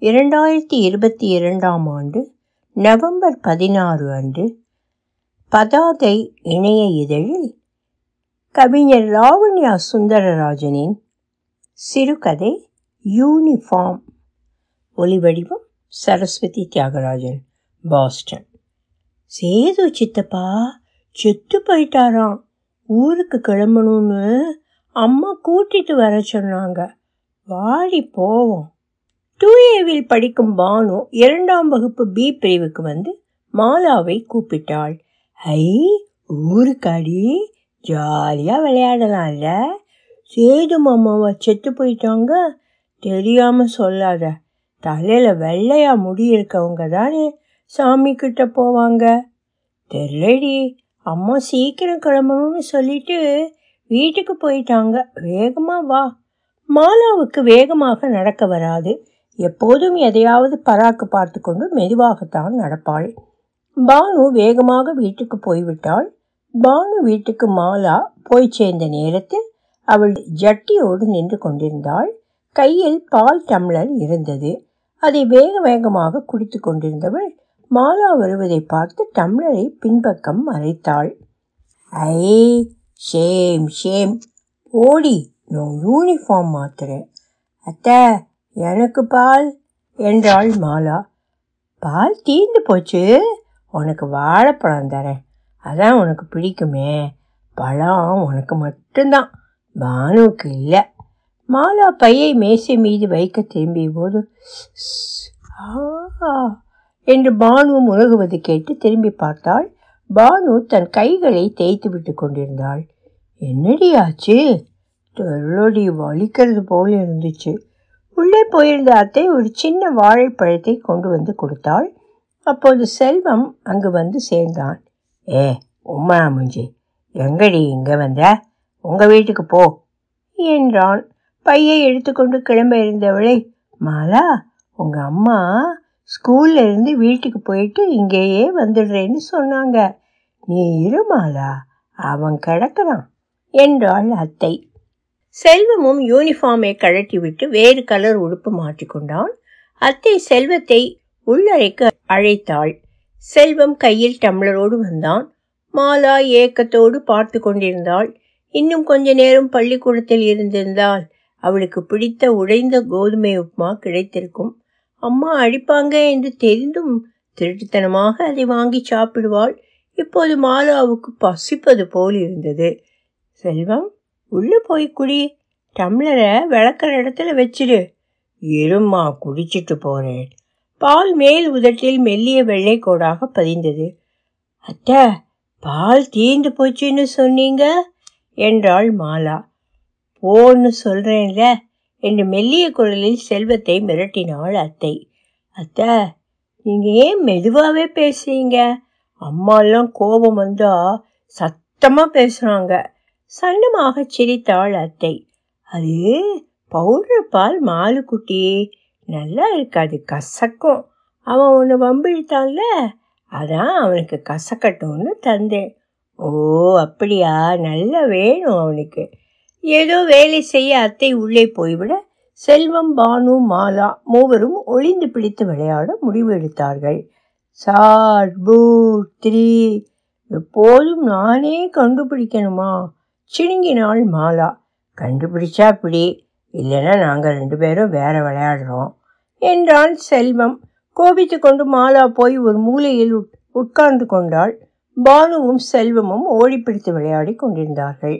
இரண்டாயிரத்தி இருபத்தி இரண்டாம் ஆண்டு நவம்பர் பதினாறு அன்று பதாகை இணைய இதழில் கவிஞர் லாவண்யா சுந்தரராஜனின் சிறுகதை யூனிஃபார்ம். ஒலிவடிவம் சரஸ்வதி தியாகராஜன் பாஸ்டன். சேது சித்தப்பா செத்து போயிட்டாராம். ஊருக்கு கிளம்பணும்னு அம்மா கூட்டிட்டு வர சொன்னாங்க. வாடி போவோம். டூ ஏவில் படிக்கும் பானு இரண்டாம் வகுப்பு பி பிரிவுக்கு வந்து மாலாவை கூப்பிட்டாள். ஐ ஊருக்காடி. ஜாலியாக விளையாடலாம்ல. சேது மாமாவை செத்து போயிட்டாங்க? தெரியாமல் சொல்லாத. தலையில் வெள்ளையாக முடி இருக்கவங்க தானே சாமி கிட்ட போவாங்க. தெரியலடி அம்மா சீக்கிரம் கிளம்பணும்னு சொல்லிட்டு வீட்டுக்கு போயிட்டாங்க. வேகமாக வா. மாலாவுக்கு வேகமாக நடக்க வராது. எப்போதும் எதையாவது பராக்கு பார்த்து கொண்டு மெதுவாகத்தான் நடப்பாள். பானு வேகமாக வீட்டுக்கு போய்விட்டாள். பானு வீட்டுக்கு மாலா போய் சேர்ந்த நேரத்தில் அவள் ஜட்டியோடு நின்று கொண்டிருந்தாள். கையில் பால் டம்ளர் இருந்தது. அதை வேக வேகமாக குடித்து கொண்டிருந்தவள் மாலா வருவதை பார்த்து டம்ளரை பின்பக்கம் மறைத்தாள். ஐ ஷேம் ஷேம் ஓடி நான் யூனிஃபார்ம் மாத்துறேன் அத்தை எனக்கு பால் என்றாள் மாலா. பால் தீர்ந்து போச்சு. உனக்கு வாழைப்பழம் தரேன். அதான் உனக்கு பிடிக்குமே. பழம் உனக்கு மட்டும்தான். பானுவுக்கு இல்லை. மாலா பையை மேசை மீது வைக்க திரும்பிய போது ஆ என்று பானு முழுகுவது கேட்டு திரும்பி பார்த்தாள். பானு தன் கைகளை தேய்த்து விட்டு கொண்டிருந்தாள். என்னடி ஆச்சு? தொல்லடி வலிக்கிறது போல இருந்துச்சு. உள்ளே போயிருந்த அத்தை ஒரு சின்ன வாழைப்பழத்தை கொண்டு வந்து கொடுத்தாள். அப்போது செல்வம் அங்கு வந்து சேர்ந்தான். ஏ உமா முஞ்சி எங்கடி இங்கே வந்த? உங்கள் வீட்டுக்கு போ என்றான் பையை எடுத்துக்கொண்டு கிளம்ப இருந்தவளை மாலா உங்கள் அம்மா ஸ்கூல்ல இருந்து வீட்டுக்கு போயிட்டு இங்கேயே வந்துடுறேன்னு சொன்னாங்க. நீ இரு மாலா அவன் கிடக்கிறான் என்றாள் அத்தை. செல்வமும் யூனிஃபார்மை கழட்டிவிட்டு வேறு கலர் உடுப்பு மாற்றிக்கொண்டான். அத்தை செல்வத்தை உள்ளறைக்கு அழைத்தாள். செல்வம் கையில் டம்ளரோடு வந்தான். மாலா ஏக்கத்தோடு பார்த்து கொண்டிருந்தாள். இன்னும் கொஞ்ச நேரம் பள்ளிக்கூடத்தில் இருந்திருந்தால் அவளுக்கு பிடித்த உடைந்த கோதுமை உப்புமா கிடைத்திருக்கும். அம்மா அடிப்பாங்க என்று தெரிந்தும் திருட்டுத்தனமாக அதை வாங்கி சாப்பிடுவாள். இப்போது மாலாவுக்கு பசிப்பது போல் இருந்தது. செல்வம் உள்ளே போய் குடி. டம்ளரை விளக்குற இடத்துல வச்சிரு. இரும்மா குடிச்சிட்டு போறேன். பால் மேல் உதட்டில் மெல்லிய வெள்ளை கோடாக பதிந்தது. அத்தை பால் தீந்து போச்சுன்னு சொன்னீங்க? என்றாள் மாலா. போன்னு சொல்றேன்ல. என்று மெல்லிய குரலில் செல்வத்தை மிரட்டினாள் அத்தை. அத்தை நீங்க ஏன் மெதுவாகவே பேசுறீங்க? அம்மாலாம் கோபம் வந்தா சத்தமா பேசுறாங்க. சன்னமாக சிரித்தாள் அத்தை. அது பவுடர் பால் மாலுக்குட்டி நல்லா இருக்காது கசக்கும். அவன் ஒன்று வம்பிழுத்தான்ல அதான் அவனுக்கு கசக்கட்டும்னு தந்தேன். ஓ அப்படியா? நல்லா வேணும் அவனுக்கு. ஏதோ வேலை செய்ய அத்தை உள்ளே போய்விட செல்வம் பானு மாலா மூவரும் ஒளிந்து பிடித்து விளையாட முடிவு எடுத்தார்கள் சாட் பூ த்ரீ எப்போதும் நானே கண்டுபிடிக்கணுமா? சிணுங்கினாள் மாலா. கண்டுபிடிச்சா அப்படி இல்லைன்னா நாங்கள் ரெண்டு பேரும் வேற விளையாடுறோம் என்றான் செல்வம். கோபித்து கொண்டு மாலா போய் ஒரு மூலையில் உட்கார்ந்து கொண்டாள். பானுவும் செல்வமும் ஓடிப்பிடித்து விளையாடி கொண்டிருந்தார்கள்.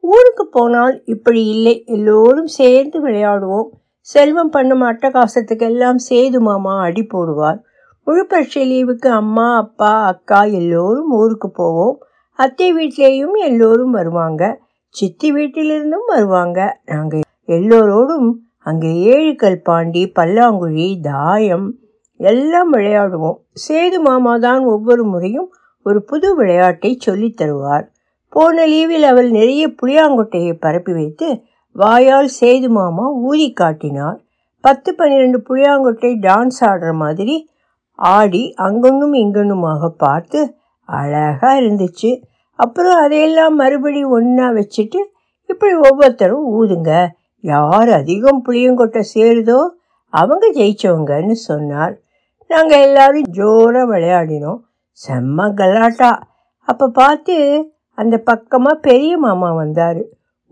ஊருக்கு போனால் இப்படி இல்லை. எல்லோரும் சேர்ந்து விளையாடுவோம். செல்வம் பண்ணும் அட்டகாசத்துக்கெல்லாம் சேது மாமா அடி போடுவார். முழுப்பரட்சை லீவுக்கு அம்மா அப்பா அக்கா எல்லோரும் ஊருக்கு போவோம். அத்தை வீட்லேயும் எல்லோரும் வருவாங்க. சித்தி வீட்டிலிருந்தும் வருவாங்க. நாங்கள் எல்லோரோடும் அங்கே ஏழுக்கல் பாண்டி பல்லாங்குழி தாயம் எல்லாம் விளையாடுவோம். சேது மாமா தான் ஒவ்வொரு முறையும் ஒரு புது விளையாட்டை சொல்லித் தருவார். போன லீவில் அவள் நிறைய புளியாங்கொட்டையை பரப்பி வைத்து வாயால் சேது மாமா ஊதி காட்டினார். பத்து பன்னிரெண்டு புளியாங்கொட்டை டான்ஸ் ஆடுற மாதிரி ஆடி அங்கொன்னும் இங்கொன்னுமாக பார்த்து அழகாக இருந்துச்சு. அப்புறம் அதையெல்லாம் மறுபடி ஒன்றா வச்சுட்டு இப்படி ஒவ்வொருத்தரும் ஊதுங்க. யார் அதிகம் புளியங்கொட்டை சேருதோ அவங்க ஜெயிச்சவங்கன்னு சொன்னார். நாங்கள் எல்லாரும் ஜோராக விளையாடினோம். செம்ம கலாட்டா. அப்போ பார்த்து அந்த பக்கமாக பெரிய மாமா வந்தார்.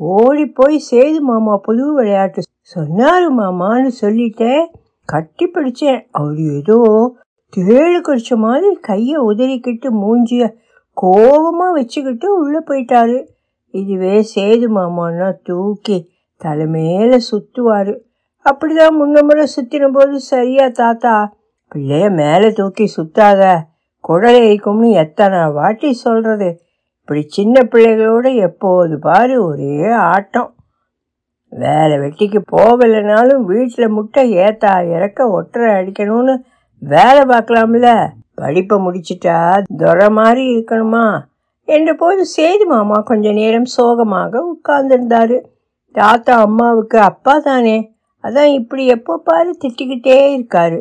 ஓடி போய் சேது மாமா புது விளையாட்டு சொன்னார் மாமான்னு சொல்லிட்டேன் கட்டி பிடிச்சேன். அவர் ஏதோ தேழு குடிச்ச மாதிரி கையை உதறிக்கிட்டு மூஞ்சிய கோபமாக வச்சுக்கிட்டு உள்ளே போயிட்டாரு. இதுவே சேது மாமான்னா தூக்கி தலைமையில சுற்றுவார் அப்படிதான் முன்ன முறை சுற்றின போது சரியா தாத்தா பிள்ளைய மேலே தூக்கி சுத்தாத குடலை எத்தனை வாட்டி சொல்கிறது இப்படி சின்ன பிள்ளைகளோட எப்போது பாரு ஒரே ஆட்டம். வேலை வெட்டிக்கு போகலைனாலும் வீட்டில் முட்டை ஏத்தா இறக்க ஒட்டரை அடிக்கணும்னு வேலை பார்க்கலாம்ல? படிப்பை முடிச்சிட்டா துறை மாதிரி இருக்கணுமா? என்ற போது சேது மாமா கொஞ்ச நேரம் சோகமாக உட்கார்ந்திருந்தாரு. தாத்தா அம்மாவுக்கு அப்பா தானே. அதான் இப்படி எப்போ பாரு திட்டிக்கிட்டே இருக்காரு.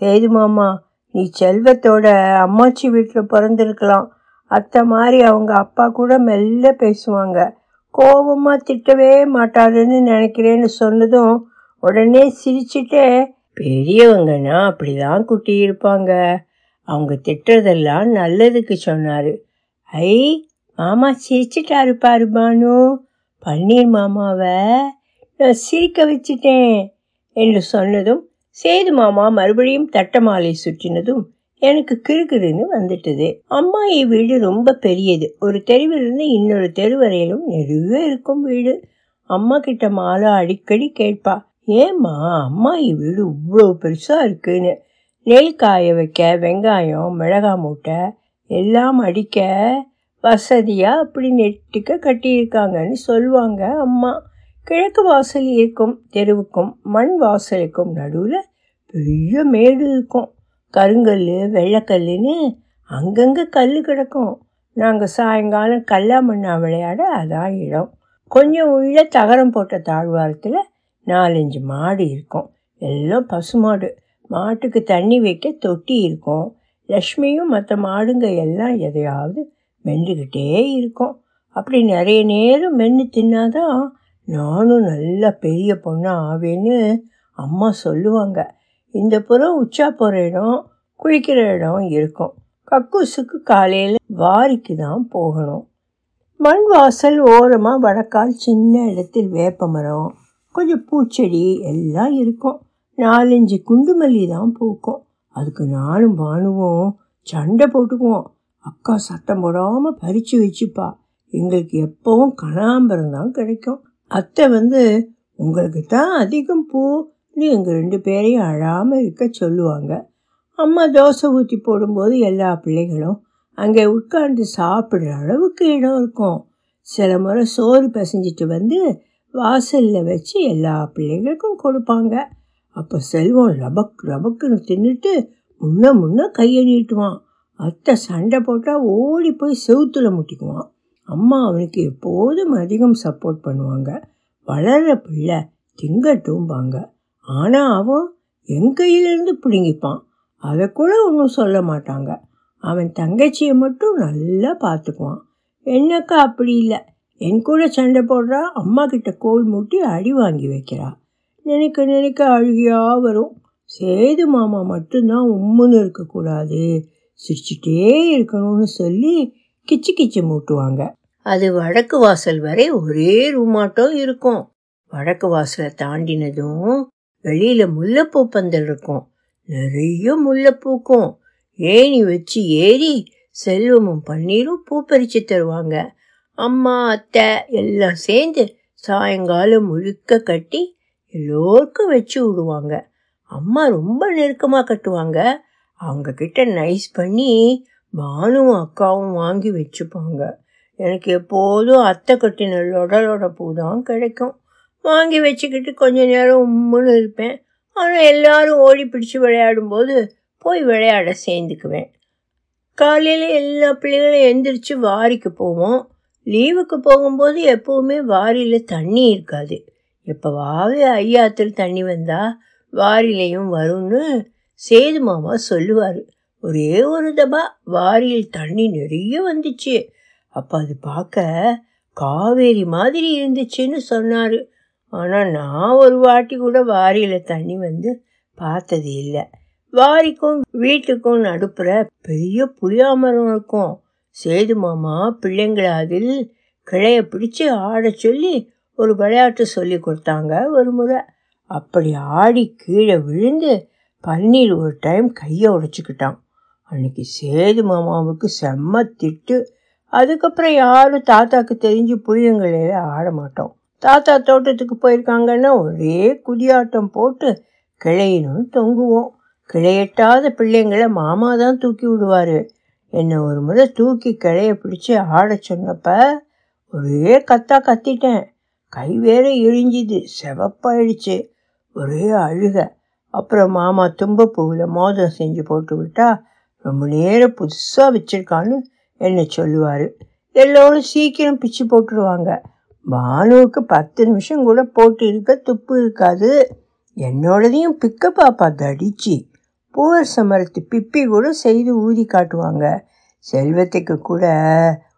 சேது மாமா நீ செல்வத்தோட அம்மாச்சி வீட்டில் பிறந்திருக்கலாம். அத்தை மாதிரி அவங்க அப்பா கூட மெல்ல பேசுவாங்க. கோபமாக திட்டவே மாட்டாருன்னு நினைக்கிறேன்னு சொன்னதும் உடனே சிரிச்சிட்டே பெரியவங்கன்னா அப்படிதான் குட்டி இருப்பாங்க. அவங்க திட்டுறதெல்லாம் நல்லதுக்கு சொன்னார். ஐ மாமா சிரிச்சிட்டாரு பாரு பானு. பன்னீர் மாமாவை நான் சிரிக்க வச்சிட்டேன் என்று சொன்னதும் சேது மாமா மறுபடியும் தட்ட மாலை சுற்றினதும் எனக்கு கிறுகிறுன்னு வந்துட்டது. அம்மாயி வீடு ரொம்ப பெரியது. ஒரு தெருவிலிருந்து இன்னொரு தெரு வரையிலும் இருக்கும் வீடு. அம்மா கிட்ட மாலை அடிக்கடி கேட்பா. ஏம்மா அம்மாயி வீடு இவ்வளோ பெருசாக இருக்குன்னு. நெல் காய வைக்க வெங்காயம் மிளகா மூட்டை எல்லாம் அடிக்க வசதியாக அப்படி நெட்டுக்க கட்டியிருக்காங்கன்னு சொல்லுவாங்க அம்மா. கிழக்கு வாசல் இருக்கும் தெருவுக்கும் மண் வாசலுக்கும் நடுவில் பெரிய மேடு இருக்கும். கருங்கல் வெள்ளைக்கல்லுன்னு அங்கங்கே கல் கிடக்கும். நாங்கள் சாயங்காலம் கல்லா மண்ணா விளையாட அதான் இடம். கொஞ்சம் உள்ள தகரம் போட்ட தாழ்வாரத்தில் நாலஞ்சு மாடு இருக்கும். எல்லாம் பசுமாடு மாட்டுக்கு தண்ணி வைக்க தொட்டி இருக்கும். லக்ஷ்மியும் மற்ற மாடுங்க எல்லாம் எதையாவது மென்றுக்கிட்டே இருக்கும். அப்படி நிறைய நேரம் மென்று தின்னாதான் நானும் நல்லா பெரிய பொண்ணாக ஆவேன்னு அம்மா சொல்லுவாங்க. இந்த புறம் உச்சா போகிற இடம் குளிக்கிற இடம் இருக்கும். கக்கூசுக்கு காலையில் வாரிக்கு தான் போகணும். மண் வாசல் ஓரமாக வடக்கால் சின்ன இடத்தில் வேப்ப மரம் கொஞ்சம் பூச்செடி எல்லாம் இருக்கும். நாலஞ்சு குண்டுமல்லி தான் பூக்கும். அதுக்கு நானும் பானுவும் சண்டை போட்டுக்குவோம். அக்கா சத்தம் போடாமல் பறித்து வச்சுப்பா. எங்களுக்கு எப்பவும் கனாம்பரம் தான் கிடைக்கும். அத்தை வந்து உங்களுக்கு தான் அதிகம் பூன்னு எங்கள் ரெண்டு பேரையும் அழாமல் இருக்க சொல்லுவாங்க. அம்மா தோசை ஊற்றி போடும்போது எல்லா பிள்ளைகளும் அங்கே உட்காந்து சாப்பிட்ற அளவுக்கு இடம் இருக்கும். சில முறை சோறு பிசைஞ்சிட்டு வந்து வாசலில் வச்சு எல்லா பிள்ளைகளுக்கும் கொடுப்பாங்க. அப்போ செல்வம் ரபக் ரபக்குன்னு தின்னுட்டு முன்ன முன்ன கையை நீட்டுவான். அத்தை சண்டை போட்டால் ஓடி போய் செவுத்துல முட்டிக்குவான். அம்மா அவனுக்கு எப்போதும் அதிகம் சப்போர்ட் பண்ணுவாங்க. வளர்கிற பிள்ளை திங்கட்டும்பாங்க ஆனால் அவன் என் கையிலேருந்து பிடுங்கிப்பான். அதை கூட ஒன்றும் சொல்ல மாட்டாங்க. அவன் தங்கச்சியை மட்டும் நல்லா பார்த்துக்குவான். என்னக்கா அப்படி இல்லை. என் கூட சண்டை போடுறா அம்மா கிட்ட கோல் மூட்டி அடி வாங்கி வைக்கிறா. நினைக்க நினைக்க அழுகியாக வரும். சேது மாமா மட்டும்தான் உம்முன்னு இருக்கக்கூடாது. சிரிச்சிட்டே இருக்கணும்னு சொல்லி கிச்சு கிச்சு மூட்டுவாங்க. அது வடக்கு வாசல் வரை ஒரே ரூமாட்டம் இருக்கும். வடக்கு வாசலை தாண்டினதும் வெளியில முல்லைப்பூ பந்தல் இருக்கும். நிறைய முல்லைப்பூக்கும். ஏணி வச்சு ஏறி செல்வமும் பன்னீரும் பூ பறிச்சு தருவாங்க. அம்மா அத்தை எல்லாம் சேர்ந்து சாயங்காலம் முழுக்க கட்டி எல்லோருக்கும் வச்சு விடுவாங்க. அம்மா ரொம்ப நெருக்கமாக கட்டுவாங்க. அவங்க கிட்ட நைஸ் பண்ணி பானுவும் அக்காவும் வாங்கி வச்சுப்பாங்க. எனக்கு எப்போதும் அத்தை கட்டின லொடலோட பூ தான் கிடைக்கும். வாங்கி வச்சுக்கிட்டு கொஞ்ச நேரம் உம்முன்னு இருப்பேன். ஆனால் எல்லாரும் ஓடி பிடிச்சி விளையாடும்போது போய் விளையாட சேர்ந்துக்குவேன். காலையில் எல்லா பிள்ளைகளும் எந்திரிச்சு வாரிக்கு போவோம். லீவுக்கு போகும்போது எப்போவுமே வாரியில் தண்ணி இருக்காது. எப்போவாவது ஐயாத்தில் தண்ணி வந்தால் வாரிலையும் வரும்னு சேது மாமா சொல்லுவார். ஒரே ஒரு தபா வாரியில் தண்ணி நிறைய வந்துச்சு. அப்போ அது பார்க்க காவேரி மாதிரி இருந்துச்சுன்னு சொன்னார். ஆனால் நான் ஒரு வாட்டி கூட வாரியில் தண்ணி வந்து பார்த்தது இல்லை. வாரிக்கும் வீட்டுக்கும் நடுப்புற பெரிய புளியாமரம் இருக்கும். சேது மாமா பிள்ளைங்களை அதில் கிளைய பிடிச்சு ஆடச் சொல்லி ஒரு விளையாட்டு சொல்லி கொடுத்தாங்க ஒரு முறை. அப்படி ஆடி கீழே விழுந்து பன்னீர் ஒரு டைம் கையை உடைச்சிக்கிட்டான். அன்னைக்கு சேது மாமாவுக்கு செம்ம திட்டு. அதுக்கப்புறம் யாரும் தாத்தாக்கு தெரிஞ்சு புளியங்களையில ஆட மாட்டோம் தாத்தா தோட்டத்துக்கு போயிருக்காங்கன்னா ஒரே குதியாட்டம் போட்டு கிளையினும் தொங்குவோம். கிளையெட்டாத பிள்ளைங்களை மாமா தான் தூக்கி விடுவார். என்னை ஒரு முறை தூக்கி கிளைய பிடிச்சி ஆட சொன்னப்ப ஒரே கத்தா கத்திட்டேன். கை வேற இழிஞ்சுது செவப்பாயிடுச்சு. ஒரே அழுக. அப்புறம் மாமா தும்பப்பூவில் மோதிரம் செஞ்சு போட்டு விட்டா ரொம்ப நேரம் புதுசாக வச்சிருக்கான்னு என்னை சொல்லுவார். எல்லோரும் சீக்கிரம் பிச்சு போட்டுருவாங்க. பானுவுக்கு பத்து நிமிஷம் கூட போட்டு இருக்க துப்பு இருக்காது. என்னோடதையும் பிக்க பாப்பா தடிச்சு பூவர் சமரத்து பிப்பி கூட செய்து ஊதி காட்டுவாங்க. செல்வத்துக்கு கூட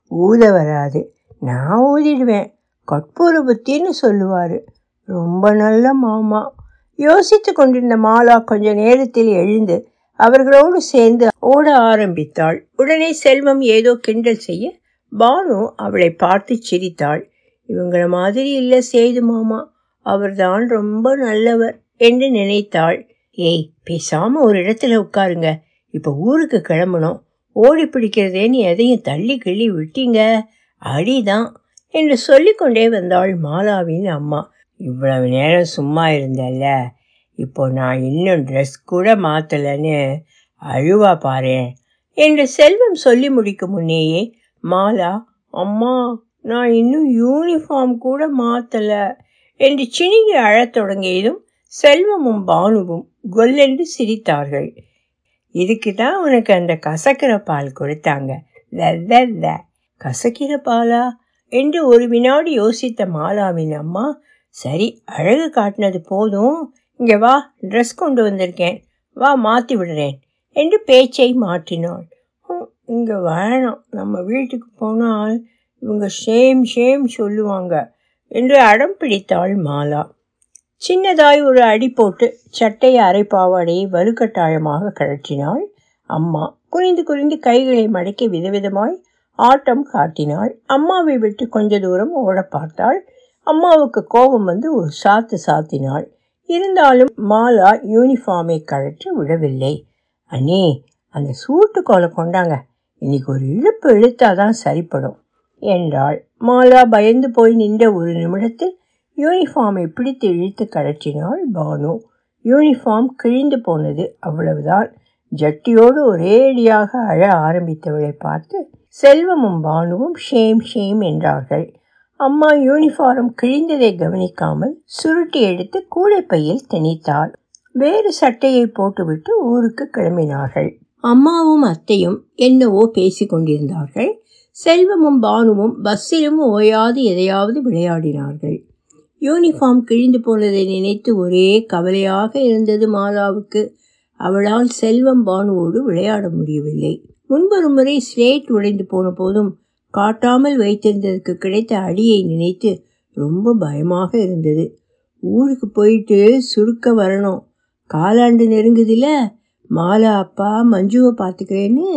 ஊத வராது. நான் ஊதிடுவேன். கற்பூர புத்தின்னு சொல்லுவார். ரொம்ப நல்ல மாமா. யோசித்து கொண்டிருந்த மாலா கொஞ்ச நேரத்தில் எழுந்து அவர்களோடு சேர்ந்து ஓட ஆரம்பித்தாள். உடனே செல்வம் ஏதோ கிண்டல் செய்ய பானு அவளை பார்த்து சிரித்தாள். இவங்கள மாதிரி இல்லை சேது மாமா. அவர்தான் ரொம்ப நல்லவர் என்று நினைத்தாள். ஏய் பேசாம ஒரு இடத்துல உட்காருங்க. இப்ப ஊருக்கு கிளம்பணும். ஓடி பிடிக்கிறதேன்னு எதையும் தள்ளி கிள்ளி விட்டீங்க. அடிதான். என்று சொல்லிக்கொண்டே வந்தாள் மாலாவின் அம்மா. இவ்வளவு நேரம் சும்மா இருந்தல்ல. இப்போ நான் இன்னும் ட்ரெஸ் கூட மாத்தலைன்னு அழுவா பாரு என்று செல்வம் சொல்லி முடிக்கும் முன்னேயே மாலா அம்மா நான் இன்னும் யூனிஃபார்ம் கூட மாத்தல என்று சினிங்கி அழத் தொடங்கியதும் செல்வமும் பானுவும் கொல்லென்று சிரித்தார்கள். இதுக்கு தான் உனக்கு அந்த கசக்கிற பால் கொடுத்தாங்க. லல்ல கசக்கிற பாலா? என்று ஒரு வினாடி யோசித்த மாலாவின் அம்மா சரி அழகு காட்டினது போதும். இங்கே வா ட்ரெஸ் கொண்டு வந்திருக்கேன். வா மாற்றி விடுறேன் என்று பேச்சை மாற்றினாள். இங்கே வேணாம். நம்ம வீட்டுக்கு போனால் இவங்க ஷேம் ஷேம் சொல்லுவாங்க என்று அடம் பிடித்தாள் மாலா. சின்னதாய் ஒரு அடி போட்டு சட்டை அரை பாவாடையை வலுக்கட்டாயமாக கழற்றினாள். அம்மா குனிந்து குனிந்து கைகளை மடக்கி விதவிதமாய் ஆட்டம் காட்டினாள். அம்மாவை விட்டு கொஞ்ச தூரம் ஓட பார்த்தாள். அம்மாவுக்கு கோபம் வந்து ஒரு சாத்து சாத்தினாள். இருந்தாலும் மாலா யூனிஃபார்மை கழற்றி விடவில்லை. அண்ணே அந்த சூட்டு கோலை கொண்டாங்க. இன்னைக்கு ஒரு இழுப்பு இழுத்தாதான் சரிப்படும் என்றாள். மாலா பயந்து போய் நின்ற ஒரு நிமிடத்தில் யூனிஃபார்மை பிடித்து இழுத்து கழற்றினாள் பானு. யூனிஃபார்ம் கிழிந்து போனது அவ்வளவுதான். ஜட்டியோடு ஒரேடியாக அழ ஆரம்பித்தவளை பார்த்து செல்வமும் பானுவும் ஷேம் ஷேம் என்றார்கள். அம்மா யூனிஃபார்ம் கிழிந்ததை கவனிக்காமல் சுருட்டி எடுத்து கூடைப்பையில் திணித்தாள். வேறு சட்டையை போட்டுவிட்டு ஊருக்கு கிளம்பினார்கள். அம்மாவும் அத்தையும் என்னவோ பேசிக்கொண்டிருந்தார்கள் செல்வமும் பானுவும் பஸ்ஸிலும் ஓயாது எதையாவது விளையாடினார்கள். யூனிஃபார்ம் கிழிந்து போனதை நினைத்து ஒரே கவலையாக இருந்தது மாலாவுக்கு. அவளால் செல்வம் பானுவோடு விளையாட முடியவில்லை. முன்பொரு முறை ஸ்லேட் உடைந்து போன போதும் காட்டாமல் வைத்திருந்ததுக்கு கிடைத்த அடியை நினைத்து ரொம்ப பயமாக இருந்தது. ஊருக்கு போயிட்டு சுருக்க வரணும். காலாண்டு நெருங்குதில்ல மாலா அப்பா மஞ்சுவை பார்த்துக்கிறேன்னு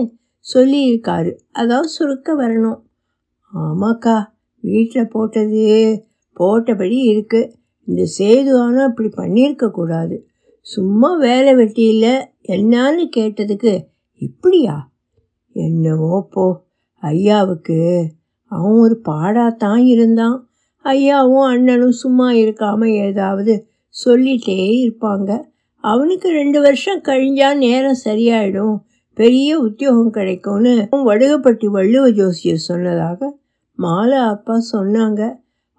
சொல்லியிருக்காரு. அதான் சுருக்க வரணும். ஆமாக்கா வீட்டில் போட்டது போட்டபடி இருக்கு. இந்த சேது ஆனால் அப்படி பண்ணியிருக்க கூடாது. சும்மா வேலை வெட்டி இல்லை என்னான்னு கேட்டதுக்கு இப்படியா? என்னவோ போ. ஐயாவுக்கு அவன் ஒரு பாடாத்தான் இருந்தான். ஐயாவும் அண்ணனும் சும்மா இருக்காம ஏதாவது சொல்லிட்டே இருப்பாங்க. அவனுக்கு ரெண்டு வருஷம் கழிஞ்சா நேரம் சரியாயிடும். பெரிய உத்தியோகம் கிடைக்கும்னு வடுகப்பட்டி வள்ளுவ ஜோசியர் சொன்னதாக மாலா அப்பா சொன்னாங்க.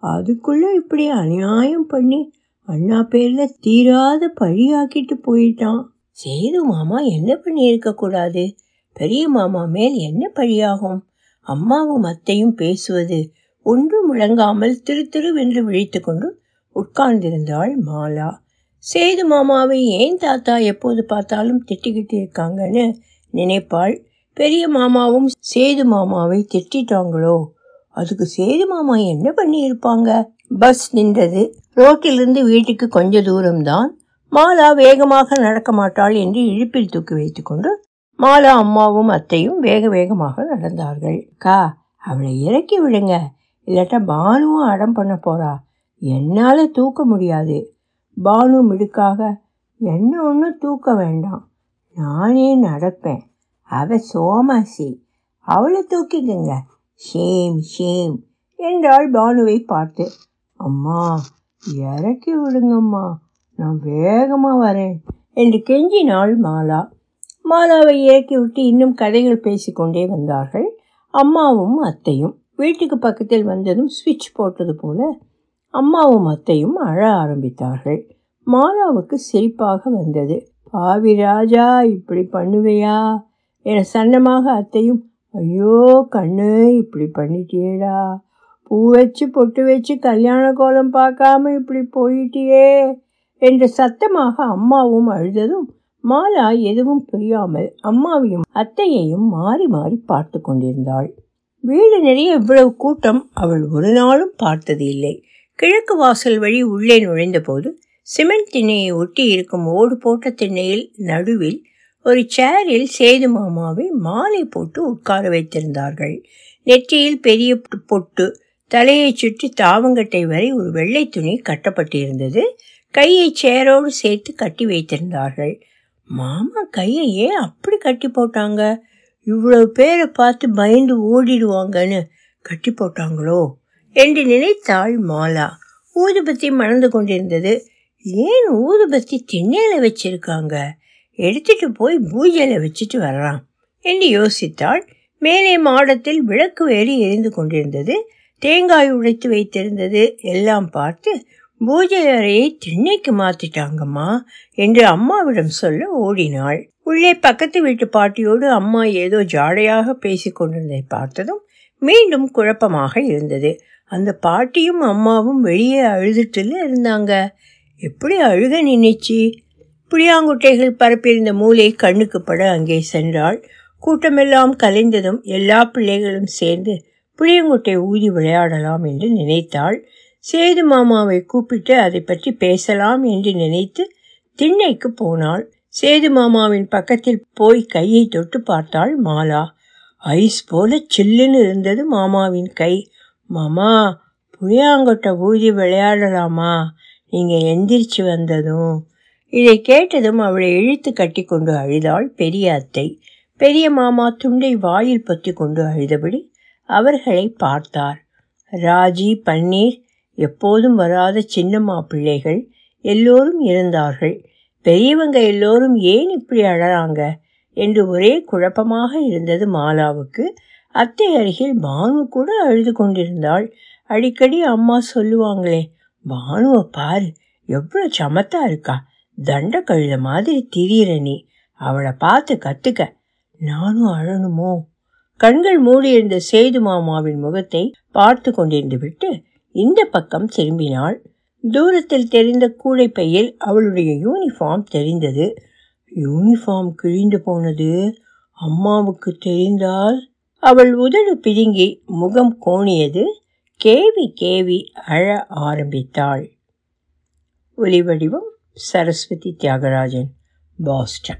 அதுக்குள்ளே இப்படி அநியாயம் பண்ணி அண்ணா பேரில் தீராத பழியாக்கிட்டு போயிட்டான். சேது மாமா என்ன பண்ணியிருக்க கூடாது? பெரிய மாமா மேல் என்ன பழியாகும்? அம்மாவும் அத்தையும் பேசுவது ஒன்று முழங்காமல் திரு திருவென்று விழித்து கொண்டு உட்கார்ந்திருந்தாள் மாலா. சேது மாமாவை ஏன் தாத்தா எப்போது பார்த்தாலும் திட்டிக்கிட்டு இருக்காங்கன்னு நினைப்பாள். பெரிய மாமாவும் சேது மாமாவை திட்டாங்களோ அதுக்கு சேது மாமா என்ன பண்ணியிருப்பாங்க? பஸ் நின்றது. ரோட்டிலிருந்து வீட்டுக்கு கொஞ்ச தூரம்தான். மாலா வேகமாக நடக்க மாட்டாள் என்று இழுப்பில் தூக்கி வைத்துக்கொண்டு மாலா அம்மாவும் அத்தையும் வேக வேகமாக நடந்தார்கள். கா அவளை இறக்கி விடுங்க. இல்லாட்டா பானுவும் அடம் பண்ண போறா. என்னால் தூக்க முடியாது. பானு மிடுக்காக என்ன ஒன்றும் தூக்க வேண்டாம். நானே நடப்பேன். அவ சோமாசி. அவளை தூக்கிக்கங்க. ஷேம் ஷேம் என்றாள் பானுவை பார்த்து. அம்மா இறக்கி விடுங்கம்மா நான் வேகமாக வரேன் என்று கெஞ்சினாள் மாலா. மாலாவை இறக்கி விட்டு இன்னும் கதைகள் பேசிக்கொண்டே வந்தார்கள். அம்மாவும் அத்தையும் வீட்டுக்கு பக்கத்தில் வந்ததும் சுவிட்ச் போட்டது போல அம்மாவும் அத்தையும் அழ ஆரம்பித்தார்கள். மாலாவுக்கு சிரிப்பாக வந்தது. பாவி ராஜா இப்படி பண்ணுவையா? என சன்னமாக அத்தையும் ஐயோ கண்ணு இப்படி பண்ணிட்டியேடா. பூ வச்சு பொட்டு வச்சு கல்யாண கோலம் பார்க்காம இப்படி போயிட்டியே. என்று சத்தமாக அம்மாவும் அழுததும் மாலா எதுவும் புரியாமல் அம்மாவையும் அத்தையையும் மாறி மாறி பார்த்து கொண்டிருந்தாள். வீடு நிறைய இவ்வளவு கூட்டம் அவள் ஒரு நாளும் பார்த்தது இல்லை. கிழக்கு வாசல் வழி உள்ளே நுழைந்தபோது சிமெண்ட் திண்ணையை ஒட்டி இருக்கும் ஓடு போட்ட திண்ணையில் நடுவில் ஒரு சேரில் சேது மாமாவை மாலை போட்டு உட்கார வைத்திருந்தார்கள். நெற்றியில் பெரிய பொட்டு தலையை சுற்றி தாவங்கட்டை வரை ஒரு வெள்ளை துணி கட்டப்பட்டிருந்தது. கையை சேரோடு சேர்த்து கட்டி வைத்திருந்தார்கள். மாமா கையை ஏன் அப்படி கட்டி போட்டாங்க? இவ்வளவு பேரை பார்த்து பயந்து ஓடிடுவாங்கன்னு கட்டி போட்டாங்களோ என்று நினைத்தாள் மாலா. ஊதுபத்தி மணந்து கொண்டிருந்தது. ஏன் ஊதுபத்தி திண்ணையில வச்சிருக்காங்க? எடுத்துட்டு போய் பூஜையில் வச்சுட்டு வரலாம் என்று யோசித்தாள். மேலே மாடத்தில் விளக்கு வேறு எரிந்து கொண்டிருந்தது. தேங்காய் உடைத்து வைத்திருந்தது. எல்லாம் பார்த்து பூஜை அறையை திண்ணைக்கு மாத்திட்டாங்கம்மா என்று அம்மாவிடம் சொல்ல ஓடினாள். உள்ளே பக்கத்து வீட்டு பாட்டியோடு அம்மா ஏதோ ஜாடையாக பேசி கொண்டிருந்ததை பார்த்ததும் மீண்டும் குழப்பமாக இருந்தது. அந்த பாட்டியும் அம்மாவும் வெளியே அழுதுட்டுல இருந்தாங்க. எப்படி அழுக நினைச்சு புளியாங்குட்டைகள் பரப்பியிருந்த மூளை கண்ணுக்கு பட அங்கே சென்றாள். கூட்டமெல்லாம் கலைந்ததும் எல்லா பிள்ளைகளும் சேர்ந்து புளியங்குட்டை ஊதி விளையாடலாம் என்று நினைத்தாள். சேது மாமாவை கூப்பிட்டு அதை பற்றி பேசலாம் என்று நினைத்து திண்ணைக்கு போனாள். சேது மாமாவின் பக்கத்தில் போய் கையை தொட்டு பார்த்தாள் மாலா. ஐஸ் போல சில்லுன்னு இருந்தது மாமாவின் கை. மாமா புளியாங்கொட்டை ஊதி விளையாடலாமா? நீங்கள் எந்திரிச்சு வந்ததும். இதை கேட்டதும் அவளை இழுத்து கட்டி கொண்டு அழுதாள் பெரிய அத்தை. பெரிய மாமா துண்டை வாயில் பற்றி கொண்டு அழுதபடி அவர்களை பார்த்தார். ராஜி பன்னீர் எப்போதும் வராத சின்னம்மா பிள்ளைகள் எல்லோரும் இருந்தார்கள். பெரியவங்க எல்லோரும் ஏன் இப்படி அழறாங்க? என்று ஒரே குழப்பமாக இருந்தது மாலாவுக்கு. அத்தை அருகில் பானு கூட அழுது கொண்டிருந்தாள். அடிக்கடி அம்மா சொல்லுவாங்களே பானுவை பாரு எவ்வளோ சமத்தா இருக்கா? தண்ட கழுத மாதிரி திரியிற நீ அவளை பார்த்து கத்துக்க நானும் அழணுமோ? கண்கள் மூடியிருந்த சேது மாமாவின் முகத்தை பார்த்து கொண்டிருந்து விட்டு இந்த பக்கம் திரும்பினாள். தூரத்தில் தெரிந்த கூடைப்பையில் அவளுடைய யூனிஃபார்ம் தெரிந்தது. யூனிஃபார்ம் கிழிந்து போனது அம்மாவுக்கு தெரிந்தால்? அவள் உதடு பிதுங்கி முகம் கோணியது கேவி கேவி அழ ஆரம்பித்தாள். ஒலிவடிவம் சரஸ்வதி தியாகராஜன் பாஸ்டன்